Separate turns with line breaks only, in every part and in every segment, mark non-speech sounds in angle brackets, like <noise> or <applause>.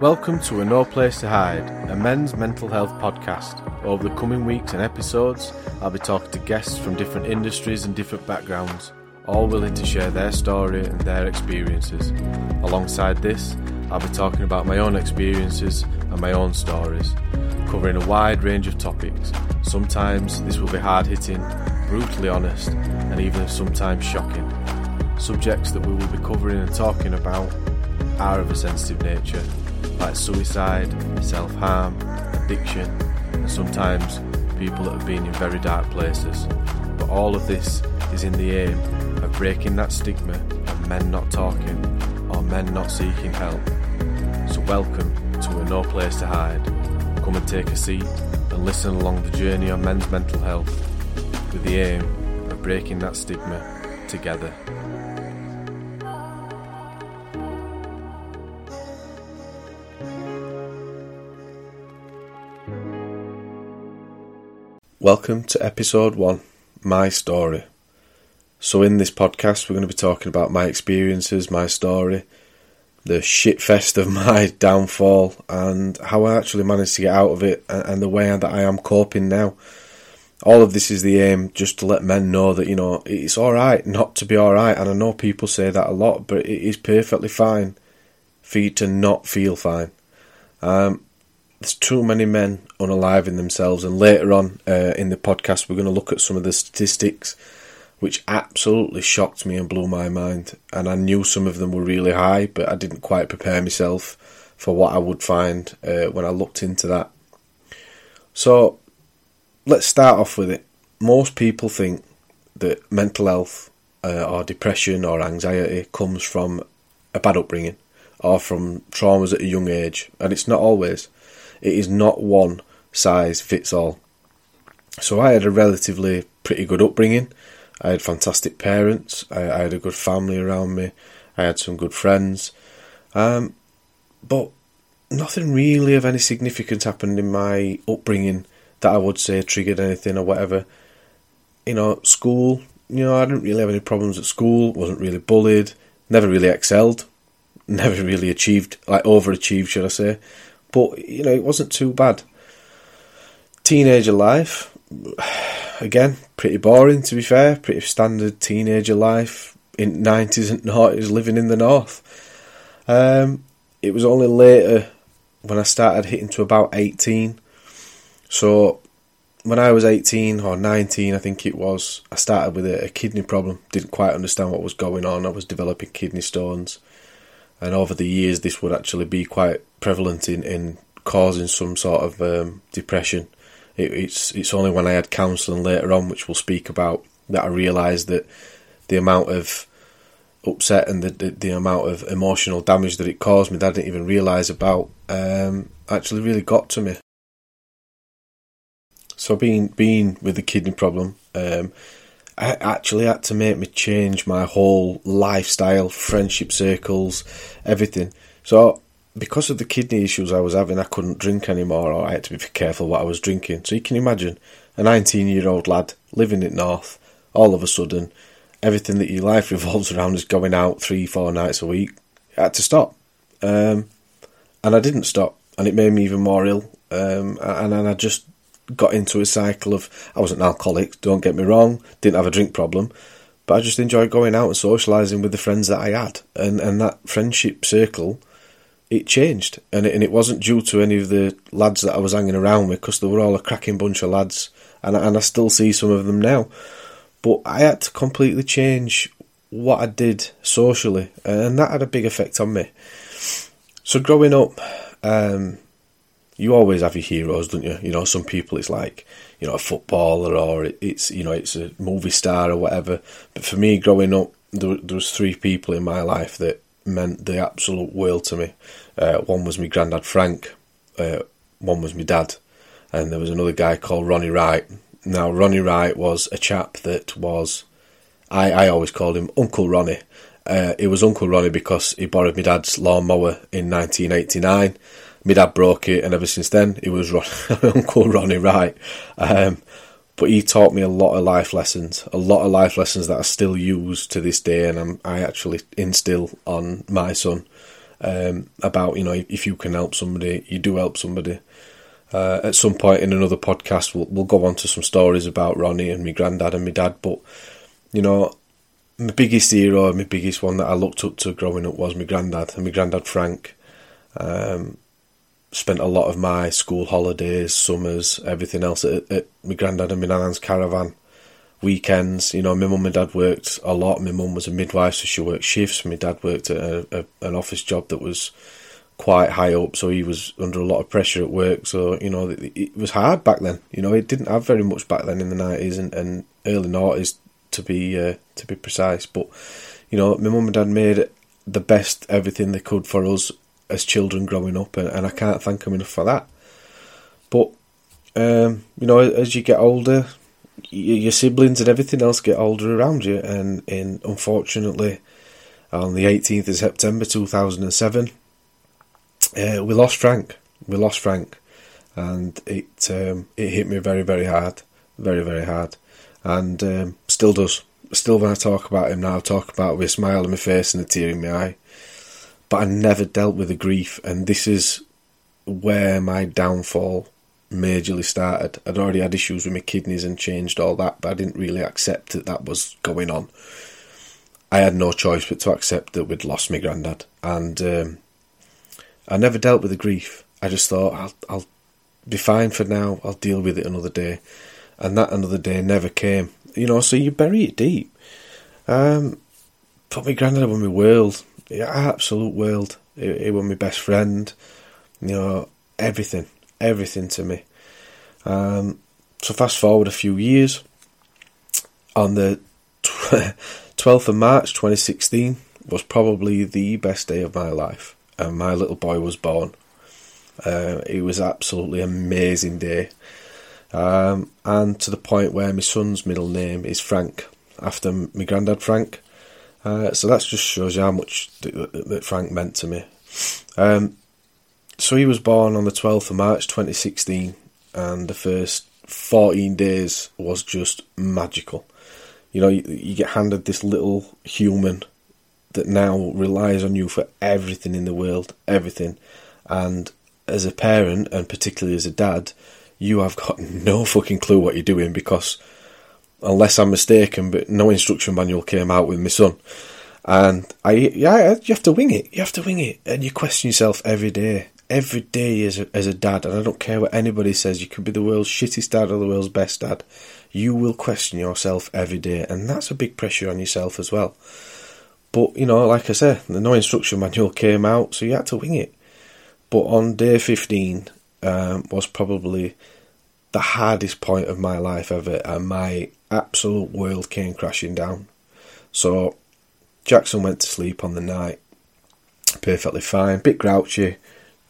Welcome to A No Place to Hide, a men's mental health podcast. Over the coming weeks and episodes, I'll be talking to guests from different industries and different backgrounds, all willing to share their story and their experiences. Alongside this, I'll be talking about my own experiences and my own stories, covering a wide range of topics. Sometimes this will be hard hitting, brutally honest, and even sometimes shocking. Subjects that we will be covering and talking about are of a sensitive nature like suicide, self harm, addiction, and sometimes people that have been in very dark places. But all of this is in the aim of breaking that stigma of men not talking or men not seeking help. So, welcome to a No Place to Hide. Come and take a seat and listen along the journey of men's mental health with the aim of breaking that stigma together. Welcome to episode one, My Story. So, in this podcast, we're going to be talking about my experiences, my story, the shitfest of <laughs> my downfall, and how I actually managed to get out of it, and the way that I am coping now. All of this is the aim just to let men know that, you know, it's alright not to be alright, and I know people say that a lot, but it is perfectly fine for you to not feel fine. Um, there's too many men unaliving themselves. And later on uh, in the podcast, we're going to look at some of the statistics which absolutely shocked me and blew my mind. And I knew some of them were really high, but I didn't quite prepare myself for what I would find uh, when I looked into that. So let's start off with it. Most people think that mental health uh, or depression or anxiety comes from a bad upbringing or from traumas at a young age, and it's not always. It is not one size fits all. So I had a relatively pretty good upbringing. I had fantastic parents. I, I had a good family around me. I had some good friends. Um, but nothing really of any significance happened in my upbringing that I would say triggered anything or whatever. You know, school, you know, I didn't really have any problems at school, wasn't really bullied, never really excelled, <laughs> never really achieved, like overachieved, should I say but you know it wasn't too bad. Teenager life, again, pretty boring to be fair. Pretty standard teenager life in nineties and noughties, living in the north. Um, it was only later when I started hitting to about eighteen. So when I was 18 or 19, I think it was, I started with a, a, kidney problem. Didn't quite understand what was going on. I was developing kidney stones and over the years this would actually be quite prevalent in, in causing some sort of um, depression. It, it's it's only when I had counselling later on, which we'll speak about, that I realised that the amount of upset and the, the, the amount of emotional damage that it caused me that I didn't even realise about um, actually really got to me. So being being with the kidney problem, um, I actually had to make me change my whole lifestyle, friendship circles, everything. So because of the kidney issues I was having, I couldn't drink anymore, or I had to be careful what I was drinking. So you can imagine a 19 year old lad living in North, all of a sudden, everything that your life <laughs> revolves around is going out three, four nights a week. I had to stop. Um, and I didn't stop, and it made me even more ill. Um, and, then I just got into a cycle of I wasn't an alcoholic, don't get me wrong, didn't have a drink problem, but I just enjoyed going out and socialising with the friends that I had, and and that friendship circle, it changed, and it, and it wasn't due to any of the lads that I was hanging around with because they were all a cracking bunch of lads, and and I still see some of them now, but I had to completely change what I did socially, and that had a big effect on me. So growing up, um, you always have your heroes, don't you? You know, some people it's like you know a footballer or it's you know it's a movie star or whatever. But for me, growing up, there, there was three people in my life that meant the absolute world to me. Uh, one was my granddad Frank, uh, one was my dad, and there was another guy called Ronnie Wright. Now Ronnie Wright was a chap that was, I, I always called him Uncle Ronnie. Uh, it was Uncle Ronnie because he borrowed my dad's lawnmower in 1989 my dad broke it, and ever since then, it was Ron- <laughs> Uncle Ronnie Wright. Um, but he taught me a lot of life lessons, a lot of life lessons that I still use to this day, and I'm, I actually instill on my son um, about you know if you can help somebody, you do help somebody. Uh, at some point in another podcast, we'll, we'll go on to some stories about Ronnie and my granddad and my dad. But you know, my biggest hero, my biggest one that I looked up to growing up was my granddad and my granddad Frank. Um, spent a lot of my school holidays, summers, everything else at, at my granddad and my nan's caravan. Weekends, you know, my mum and dad worked a lot. My mum was a midwife, so she worked shifts. My dad worked at a, a, an office job that was quite high up, so he was under a lot of pressure at work. So you know, it, it was hard back then. You know, it didn't have very much back then in the nineties and, and early noughties to be uh, to be precise. But you know, my mum and dad made the best everything they could for us as children growing up, and, and I can't thank them enough for that. But um, you know, as you get older, your siblings and everything else get older around you, and in unfortunately, on the 18th of September 2007, uh, we lost Frank. We lost Frank, and it um, it hit me very very hard, very very hard, and um, still does. Still, when I talk about him now, I talk about with a smile on my face and a tear in my eye but I never dealt with the grief, and this is where my downfall majorly started. I'd already had issues with my kidneys and changed all that, but I didn't really accept that that was going on. I had no choice but to accept that we'd lost my granddad, and um, I never dealt with the grief. I just thought I'll, I'll be fine for now. I'll deal with it another day, and that another day never came. You know, so you bury it deep. Um, but my granddad was my world absolute world. He, he was my best friend. You know, everything, everything to me. Um, so fast forward a few years. On the <laughs> twelfth of March, twenty sixteen, was probably the best day of my life, and my little boy was born. Uh, it was absolutely amazing day, um, and to the point where my son's middle name is Frank, after my granddad Frank. Uh, so that just shows you how much that Frank meant to me. Um, so he was born on the 12th of March 2016, and the first 14 days was just magical. You know, you, you get handed this little human that now relies on you for everything in the world, everything. And as a parent, and particularly as a dad, you have got <laughs> no fucking clue what you're doing because unless I'm mistaken, but no instruction manual came out with my son. And I, yeah, you have to wing it. You have to wing it, and you question yourself every day, every day as a, as a dad. And I don't care what anybody says. You could be the world's shittest dad or the world's best dad. You will question yourself every day, and that's a big pressure on yourself as well. But you know, like I said, the no instruction manual came out, so you had to wing it. But on day fifteen um, was probably the hardest point of my life ever, and my absolute world came crashing down. So Jackson went to sleep on the night, perfectly fine, bit grouchy,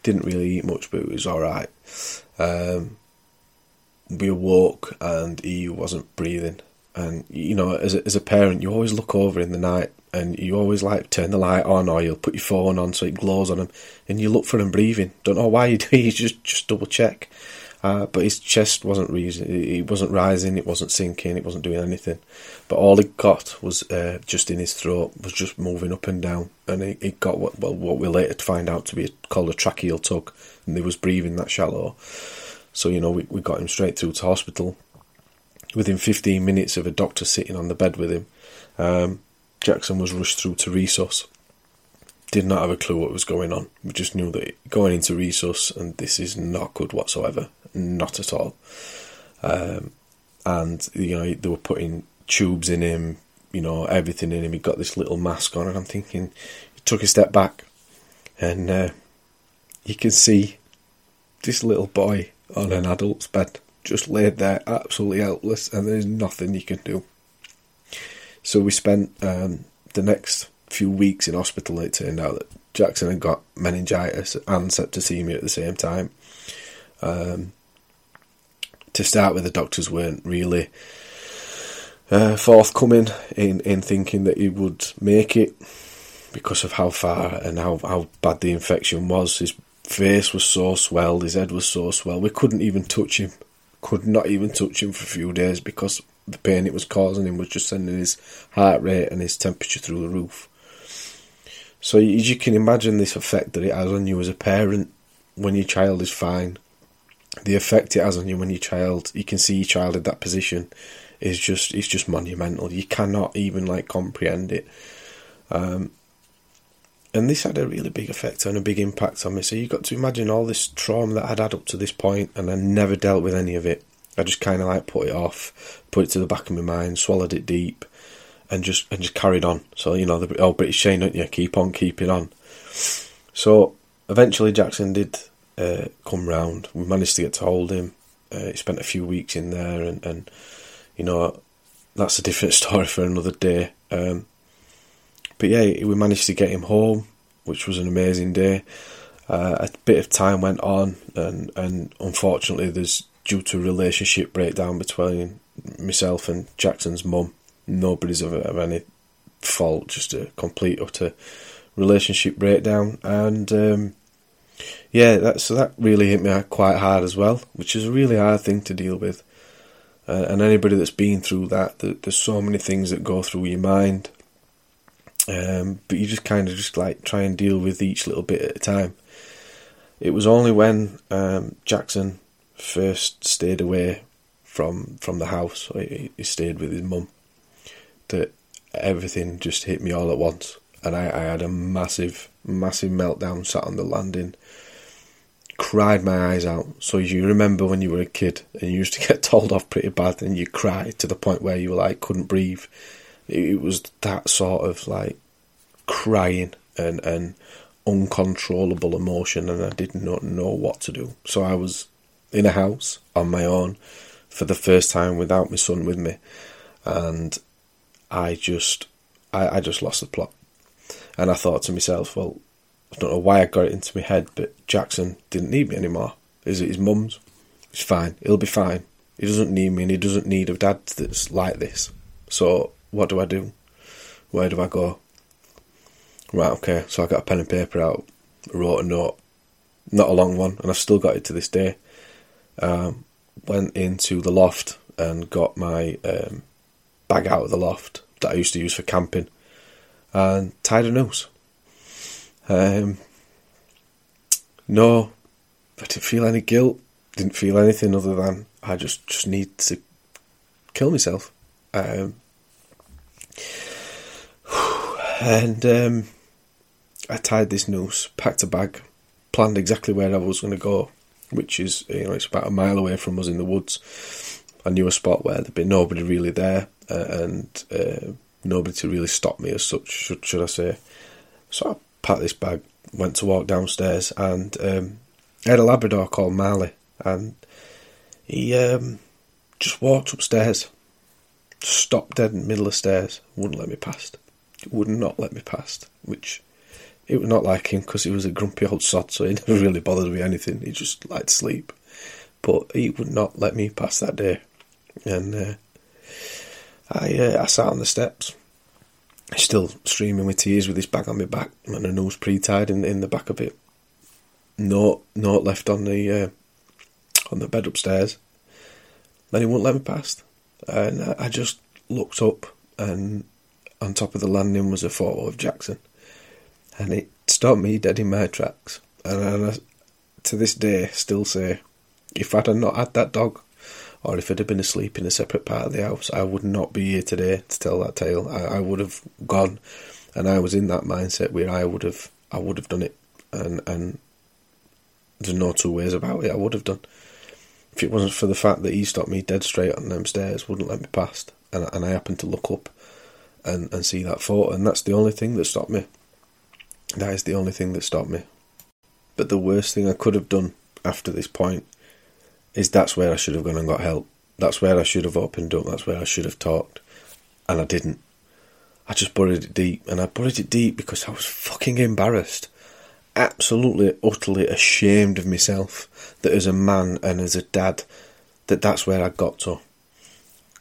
didn't really eat much, but it was all right. Um, we awoke and he wasn't breathing, and you know, as a, as a parent, you always look over in the night and you always like turn the light on or you'll put your phone on so it glows on him, and you look for him breathing. Don't know why you do, <laughs> you just just double check. Uh, but his chest wasn't rising, it wasn't rising, it wasn't sinking, it wasn't doing anything. But all he got was uh, just in his throat, was just moving up and down, and he, he got what well what we later find out to be called a tracheal tug, and he was breathing that shallow. So you know we we got him straight through to hospital. Within 15 minutes of a doctor sitting on the bed with him, um, Jackson was rushed through to resus did not have a clue what was going on. We just knew that going into resus and this is not good whatsoever, not at all. Um, and you know they were putting tubes in him, you know everything in him. He got this little mask on, and I'm thinking he took a step back, and uh, you can see this little boy on an adult's bed, just laid there, absolutely helpless, and there's nothing you can do. So we spent um, the next few weeks in hospital, it turned out that Jackson had got meningitis and septicemia at the same time. Um, to start with, the doctors weren't really uh, forthcoming in, in thinking that he would make it because of how far and how, how bad the infection was. His face was so swelled, his head was so swelled, we couldn't even touch him. could not even touch him for a few days because the pain it was causing him was just sending his heart rate and his temperature through the roof. So as you can imagine this effect that it has on you as a parent when your child is fine. The effect it has on you when your child, you can see your child in that position, is just it's just monumental. You cannot even like comprehend it. Um, and this had a really big effect and a big impact on me. So you've got to imagine all this trauma that I'd had up to this point, and I never dealt with any of it. I just kind of like put it off, put it to the back of my mind, swallowed it deep, and just and just carried on. So you know the old British saying, don't you? Keep on keeping on. So eventually Jackson did uh, come round. We managed to get to hold him. Uh, he spent a few weeks in there, and, and you know that's a different <laughs> story for another day. Um, but yeah, we managed to get him home, which was an amazing day. Uh, a bit of time went on, and, and unfortunately, there's due to a relationship breakdown between myself and Jackson's mum. Nobody's of, of any fault, just a complete utter relationship breakdown, and um, yeah, that so that really hit me quite hard as well, which is a really hard thing to deal with. Uh, and anybody that's been through that, there's so many things that go through your mind um, but you just kind of just like try and deal with each little bit at a time. It was only when um, Jackson first stayed away from from the house, he, he stayed with his mum, that everything just hit me all at once, and I, I had a massive, massive meltdown. Sat on the landing, cried my eyes out. So you remember when you were a kid and you used to get <laughs> told off pretty bad, and you cried to the point where you were like couldn't breathe it was that sort of like crying and and uncontrollable emotion, and I did not know what to do. So I was in a house on my own for the first time without my son with me, and I just I, I just lost the plot, and I thought to myself, well, I don't know why I got it into my head, but Jackson didn't need me anymore. Is it his mum's? It's fine. He'll be fine. He doesn't need me, and he doesn't need a dad that's like this. So what do I do? Where do I go? Right, okay, so I got a pen and paper out, wrote a note, not a long one, and I've still got it to this day. Um, went into the loft and got my um, bag out of the loft that I used to use for camping and tied a noose. Um, no, I didn't feel any guilt, didn't feel anything other than I just, just need to kill myself. Um, and um, I tied this noose, packed a bag, planned exactly where I was going to go, which is you know it's about a mile away from us in the woods. I knew a spot where there'd be nobody really there, uh, and uh, nobody to really stop me as such, should, should I say? So I packed this bag, went to walk downstairs, and um, I had a Labrador called Marley, and he um, just walked upstairs stopped dead in the middle of the stairs, wouldn't let me past. Would not let me past, which it was not like him because he was a grumpy old sod, so he <laughs> never really bothered me anything. He just liked to sleep. But he would not let me pass that day. And uh, I, uh, I sat on the steps, still streaming with tears with his bag on my back and a nose pre-tied in, in the back of it. Note, note left on the uh, on the bed upstairs. Then he wouldn't let me past and I just looked up, and on top of the landing was a photo of Jackson, and it stopped me dead in my tracks. And I, to this day, still say, if I'd not had that dog, or if I'd have been asleep in a separate part of the house, I would not be here today to tell that tale. I, I would have gone, and I was in that mindset where I would have, I would have done it, and and there's no two ways about it. I would have done if it wasn't for the fact that he stopped me dead straight on them stairs, wouldn't let me past, and, and I happened to look up and, and see that photo, and that's the only thing that stopped me. That is the only thing that stopped me. But the worst thing I could have done after this point is that's where I should have gone and got help. That's where I should have opened up. That's where I should have talked, and I didn't. I just buried it deep, and I buried it deep because I was fucking embarrassed absolutely, utterly ashamed of myself that as a man and as a dad, that that's where I got to.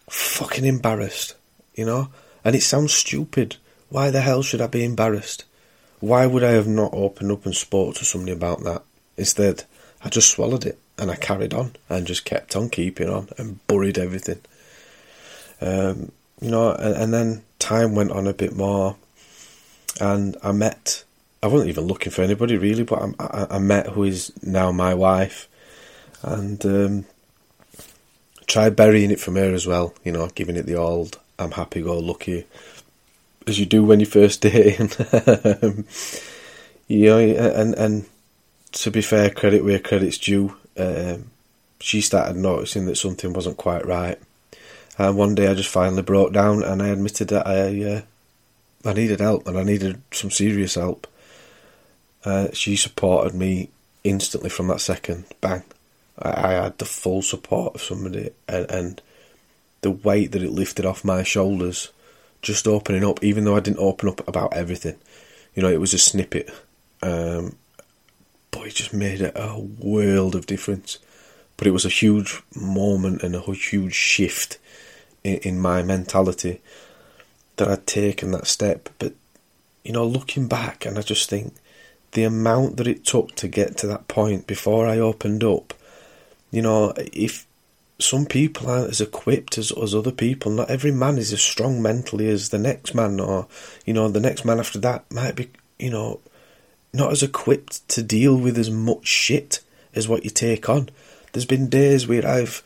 Fucking embarrassed, you know? And it sounds stupid. Why the hell should I be embarrassed? Why would I have not opened up and spoke to somebody about that? Instead, I just swallowed it. And I carried on and just kept on keeping on and buried everything. Um, you know, and, and then time went on a bit more, and I met. I wasn't even looking for anybody really, but I, I, I met who is now my wife, and um, tried burying it from her as well. You know, giving it the old "I'm happy go lucky," as you do when you first date. <laughs> you know, and and to be fair, credit where credit's due. Um, she started noticing that something wasn't quite right, and one day I just finally broke down and I admitted that I uh, I needed help and I needed some serious help. Uh, she supported me instantly from that second. Bang! I, I had the full support of somebody, and, and the weight that it lifted off my shoulders, just opening up. Even though I didn't open up about everything, you know, it was a snippet. Um, but it just made a world of difference. But it was a huge moment and a huge shift in, in my mentality that I'd taken that step. But you know, looking back, and I just think the amount that it took to get to that point before I opened up. You know, if some people aren't as equipped as, as other people, not every man is as strong mentally as the next man, or you know, the next man after that might be, you know, not as equipped to deal with as much shit as what you take on. There's been days where I've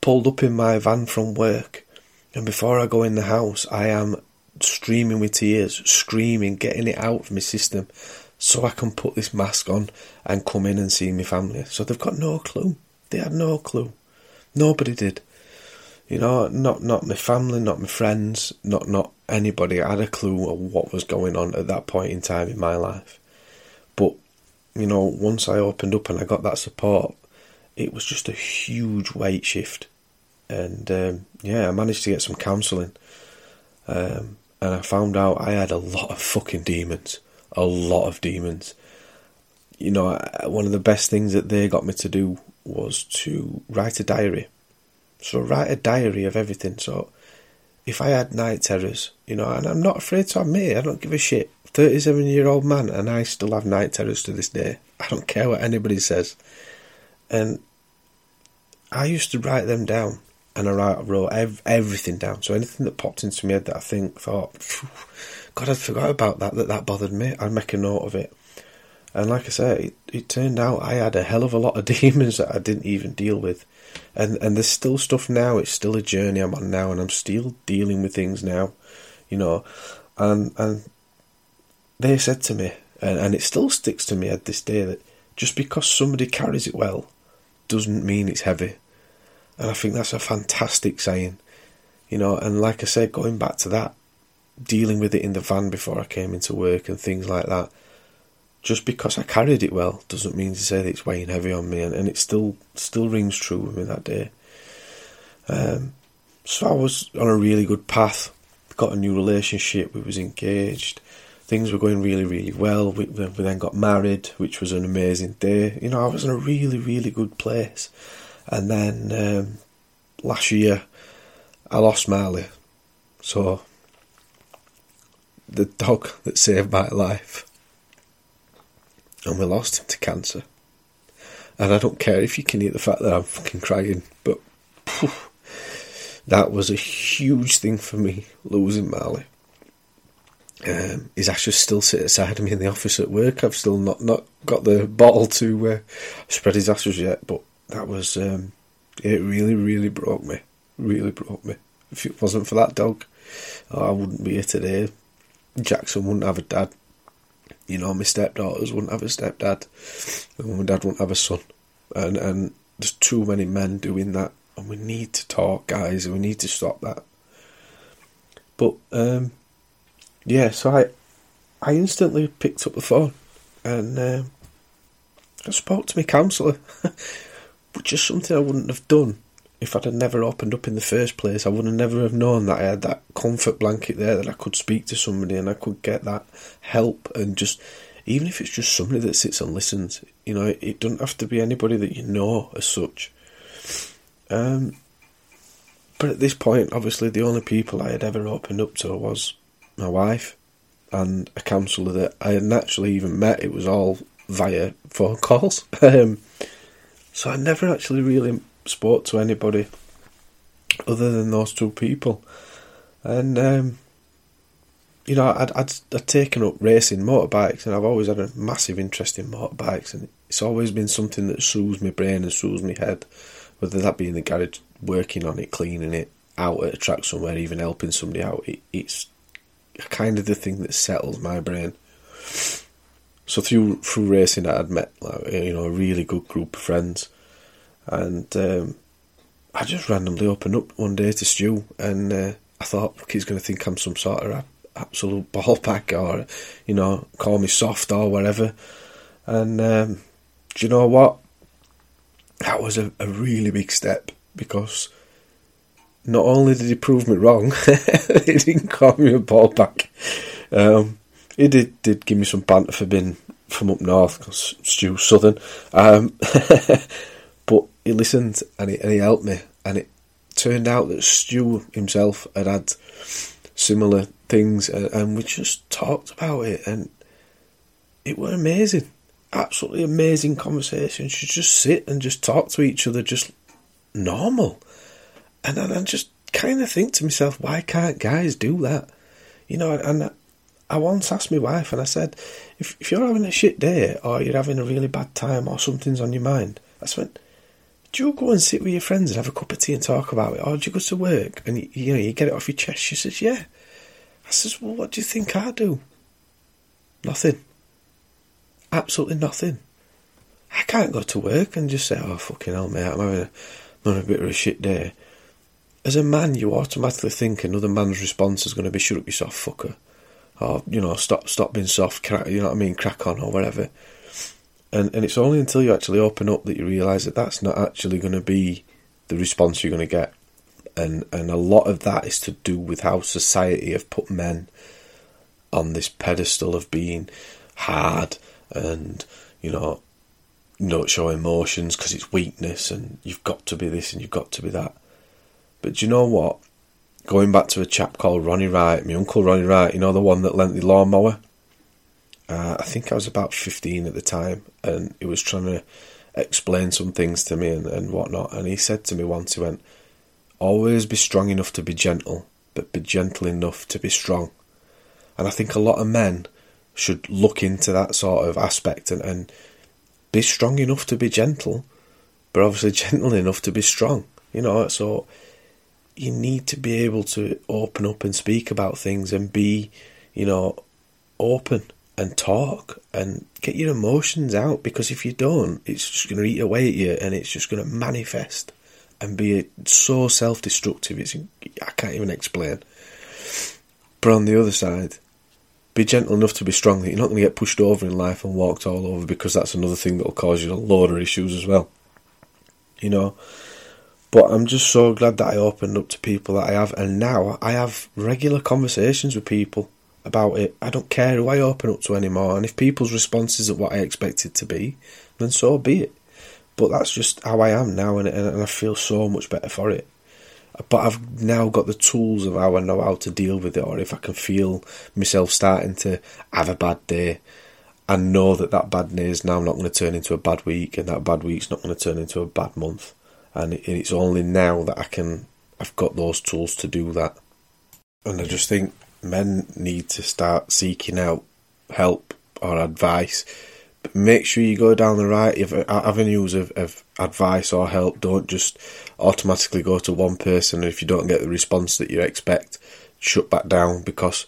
pulled up in my van from work, and before I go in the house, I am streaming with tears, screaming, getting it out of my system, so I can put this mask on and come in and see my family. So they've got no clue. They had no clue. Nobody did. You know, not not my family, not my friends, not not anybody had a clue of what was going on at that point in time in my life. But, you know, once I opened up and I got that support, it was just a huge weight shift. And um, yeah, I managed to get some counselling. Um, and I found out I had a lot of fucking demons. A lot of demons. You know, one of the best things that they got me to do was to write a diary. So, write a diary of everything. So, if I had night terrors, you know, and I'm not afraid to admit it, I don't give a shit. 37 year old man, and I still have night terrors to this day. I don't care what anybody says. And I used to write them down, and I wrote ev- everything down. So anything that popped into my head that I think thought, God, I forgot about that, that that bothered me, I'd make a note of it. And like I said, it, it turned out I had a hell of a lot of <laughs> demons that I didn't even deal with. And and there's still stuff now, it's still a journey I'm on now, and I'm still dealing with things now, you know. And, and they said to me, and, and it still sticks to me at this day, that just because somebody carries it well doesn't mean it's heavy. And I think that's a fantastic saying, you know. And like I said, going back to that, dealing with it in the van before I came into work and things like that, just because I carried it well doesn't mean to say that it's weighing heavy on me, and, and it still still rings true with me that day. Um, so I was on a really good path. Got a new relationship. We was engaged things were going really, really well. We, we then got married, which was an amazing day. You know, I was in a really, really good place. And then um, last year, I lost Marley. So, the dog that saved my life. And we lost him to cancer. And I don't care if you can hear the fact that I'm fucking crying, but phew, that was a huge thing for me, losing Marley. Um, his ashes still sit aside of me in the office at work. I've still not, not got the bottle to uh, spread his ashes yet, but that was um, it. Really, really broke me. Really broke me. If it wasn't for that dog, oh, I wouldn't be here today. Jackson wouldn't have a dad. You know, my stepdaughters wouldn't have a stepdad, and my dad wouldn't have a son. And and there's too many men doing that, and we need to talk, guys. And we need to stop that. But um, yeah, so I I instantly picked up the phone and uh, I spoke to my counsellor, <laughs> which is something I wouldn't have done if I'd have never opened up in the first place. I would have never have known that I had that comfort blanket there that I could speak to somebody and I could get that help and just even if it's just somebody that sits and listens, you know, it, it doesn't have to be anybody that you know as such. Um, but at this point, obviously, the only people I had ever opened up to was my wife, and a counsellor that I hadn't actually even met. It was all via phone calls. <laughs> um, So I never actually really spoke to anybody other than those two people. And, um, you know, I'd, I'd, I'd taken up racing motorbikes and I've always had a massive interest in motorbikes and it's always been something that soothes my brain and soothes my head, whether that be in the garage, working on it, cleaning it, out at a track somewhere, even helping somebody out. It, it's kind of the thing that settles my brain. So through through racing, I'd met like, you know a really good group of friends, and um, I just randomly opened up one day to Stu, and uh, I thought, he's going to think I'm some sort of absolute ballpack, or you know, call me soft or whatever. And um, do you know what? That was a, a really big step because not only did he prove me wrong, <laughs> he didn't call me a ballback. Um, he did did give me some banter for being from up north because Stu's southern. Um, <laughs> but he listened and he, and he helped me, and it turned out that Stu himself had had similar things, and, and we just talked about it, and it was amazing, absolutely amazing conversations. You just sit and just talk to each other, just normal. And I just kind of think to myself, why can't guys do that? You know, and I once asked my wife, and I said, if, if you're having a shit day, or you're having a really bad time, or something's on your mind, I said, do you go and sit with your friends and have a cup of tea and talk about it, or do you go to work and you, you know you get it off your chest? She says, yeah. I says, well, what do you think I do? Nothing. Absolutely nothing. I can't go to work and just say, oh fucking hell, mate, I'm having a, I'm having a bit of a shit day as a man, you automatically think another man's response is going to be "shut up, you soft fucker," or you know, stop, stop being soft, crack, you know what I mean, crack on or whatever. And and it's only until you actually open up that you realise that that's not actually going to be the response you're going to get. And and a lot of that is to do with how society have put men on this pedestal of being hard and you know not show emotions because it's weakness and you've got to be this and you've got to be that but do you know what? Going back to a chap called Ronnie Wright, my uncle Ronnie Wright, you know, the one that lent the lawnmower? Uh, I think I was about 15 at the time, and he was trying to explain some things to me and, and whatnot. And he said to me once, he went, Always be strong enough to be gentle, but be gentle enough to be strong. And I think a lot of men should look into that sort of aspect and, and be strong enough to be gentle, but obviously <laughs> gentle enough to be strong. You know, so you need to be able to open up and speak about things and be, you know, open and talk and get your emotions out because if you don't, it's just going to eat away at you and it's just going to manifest and be so self destructive. It's I can't even explain. But on the other side, be gentle enough to be strong that you're not going to get pushed over in life and walked all over because that's another thing that will cause you a load of issues as well. You know, but I'm just so glad that I opened up to people that I have, and now I have regular conversations with people about it. I don't care who I open up to anymore, and if people's responses are what I expected to be, then so be it. But that's just how I am now, and, and I feel so much better for it. But I've now got the tools of how I know how to deal with it, or if I can feel myself starting to have a bad day, and know that that bad day is now not going to turn into a bad week, and that bad week's not going to turn into a bad month and it's only now that I can I've got those tools to do that. And I just think men need to start seeking out help or advice. But make sure you go down the right avenues of, of advice or help. Don't just automatically go to one person. And if you don't get the response that you expect, shut back down because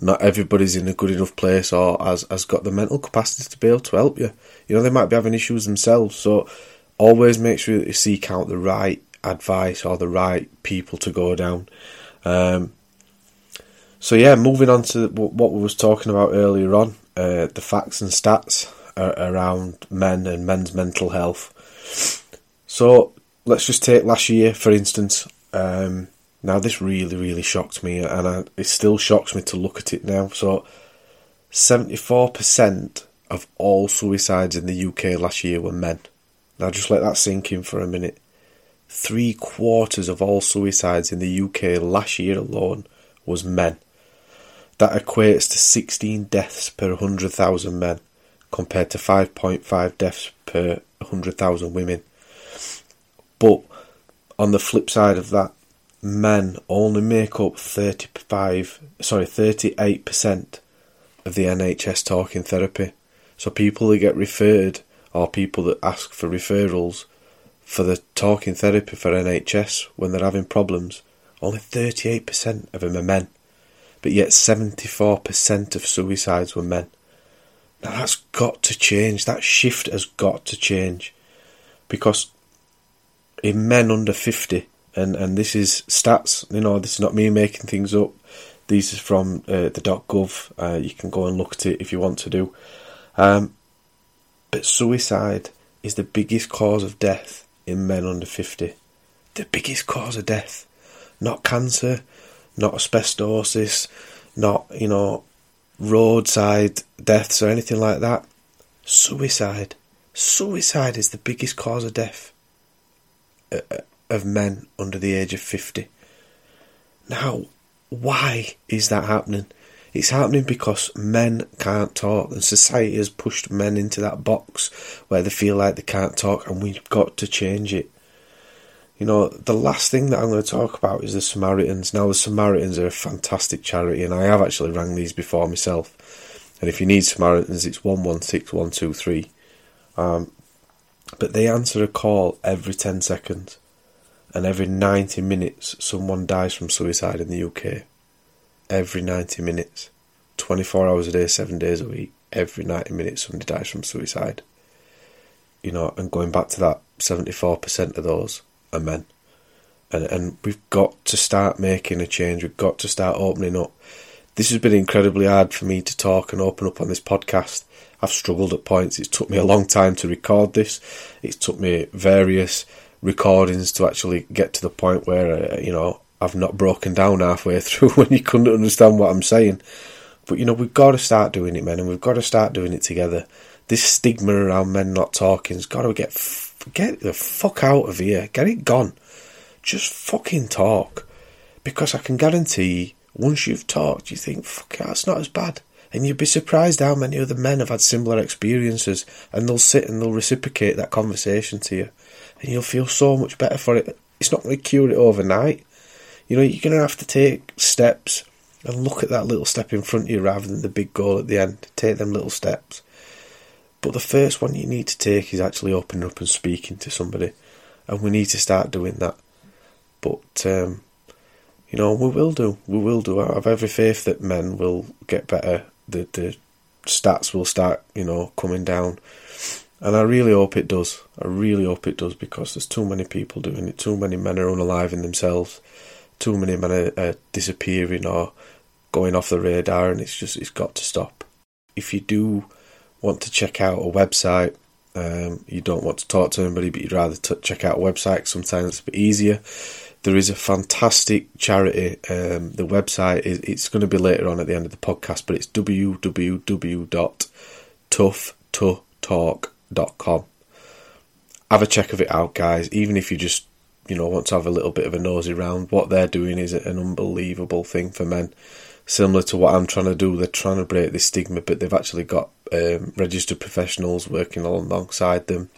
not everybody's in a good enough place or has, has got the mental capacity to be able to help you. You know, they might be having issues themselves. So always make sure that you seek out the right advice or the right people to go down. Um, so yeah, moving on to what we was talking about earlier on, uh, the facts and stats around men and men's mental health. So let's just take last year for instance. Um, now this really really shocked me, and I, it still shocks me to look at it now. So seventy four percent of all suicides in the UK last year were men. Now just let that sink in for a minute. Three quarters of all suicides in the UK last year alone was men. That equates to 16 deaths per 100,000 men, compared to 5.5 deaths per 100,000 women. But on the flip side of that, men only make up 35, sorry, 38% of the NHS talking therapy. So people that get referred or people that ask for referrals for the talking therapy for NHS when they're having problems, only 38% of them are men. But yet 74% of suicides were men. Now that's got to change. That shift has got to change. Because in men under 50, and, and this is stats, you know, this is not me making things up. These are from uh, the .gov. Uh, you can go and look at it if you want to do. Um, but suicide is the biggest cause of death in men under 50. The biggest cause of death. Not cancer, not asbestosis, not, you know, roadside deaths or anything like that. Suicide. Suicide is the biggest cause of death uh, uh, of men under the age of 50. Now, why is that happening? It's happening because men can't talk, and society has pushed men into that box where they feel like they can't talk, and we've got to change it. You know, the last thing that I'm going to talk about is the Samaritans. Now, the Samaritans are a fantastic charity, and I have actually rang these before myself. And if you need Samaritans, it's 116123. Um, but they answer a call every 10 seconds, and every 90 minutes, someone dies from suicide in the UK every 90 minutes, 24 hours a day, 7 days a week, every 90 minutes somebody dies from suicide. You know, and going back to that, 74% of those are men. And, and we've got to start making a change. We've got to start opening up. This has been incredibly hard for me to talk and open up on this podcast. I've struggled at points. It's took me a long time to record this. It's took me various recordings to actually get to the point where, uh, you know, I've not broken down halfway <laughs> through when you couldn't understand what I'm saying. But you know, we've got to start doing it, men, and we've got to start doing it together. This stigma around men not talking's got to get get the fuck out of here. Get it gone. Just fucking talk, because I can guarantee once you've talked, you think, fuck, that's not as bad. And you'd be surprised how many other men have had similar experiences, and they'll sit and they'll reciprocate that conversation to you, and you'll feel so much better for it. It's not going to cure it overnight, you know, you're going to have to take steps and look at that little step in front of you rather than the big goal at the end. Take them little steps. But the first one you need to take is actually opening up and speaking to somebody. And we need to start doing that. But, um, you know, we will do. We will do. I have every faith that men will get better. The, the stats will start, you know, coming down. And I really hope it does. I really hope it does because there's too many people doing it. Too many men are unaliving themselves too many men are, are disappearing or going off the radar, and it's just it's got to stop. If you do want to check out a website, um, you don't want to talk to anybody, but you'd rather t- check out a website. Sometimes it's a bit easier. There is a fantastic charity. Um, the website is it's going to be later on at the end of the podcast, but it's www.toughtotalk.com. Have a check of it out, guys. Even if you just you know want to have a little bit of a nosy round. What they're doing is an unbelievable thing for men. Similar to what I'm trying to do, they're trying to break this stigma, but they've actually got um, registered professionals working alongside them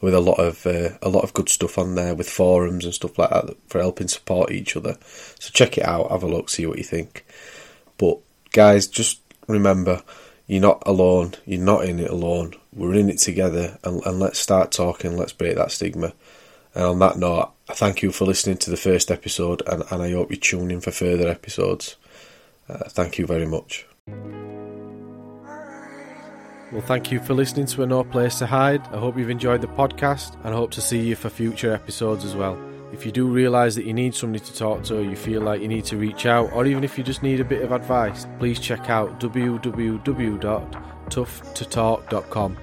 with a lot of uh, a lot of good stuff on there with forums and stuff like that for helping support each other. So check it out, have a look, see what you think. But guys, just remember, you're not alone. You're not in it alone. We're in it together, and, and let's start talking. Let's break that stigma. And on that note, thank you for listening to the first episode, and, and I hope you tune in for further episodes. Uh, thank you very much. Well, thank you for listening to A No Place to Hide. I hope you've enjoyed the podcast and I hope to see you for future episodes as well. If you do realise that you need somebody to talk to, or you feel like you need to reach out, or even if you just need a bit of advice, please check out www.toughtotalk.com.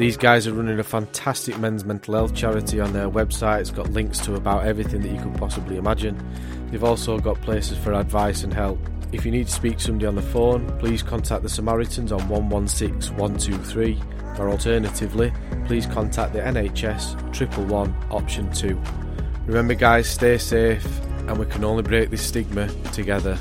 These guys are running a fantastic men's mental health charity on their website. It's got links to about everything that you could possibly imagine. They've also got places for advice and help. If you need to speak to somebody on the phone, please contact the Samaritans on 116 123, or alternatively, please contact the NHS 111 option 2. Remember, guys, stay safe, and we can only break this stigma together.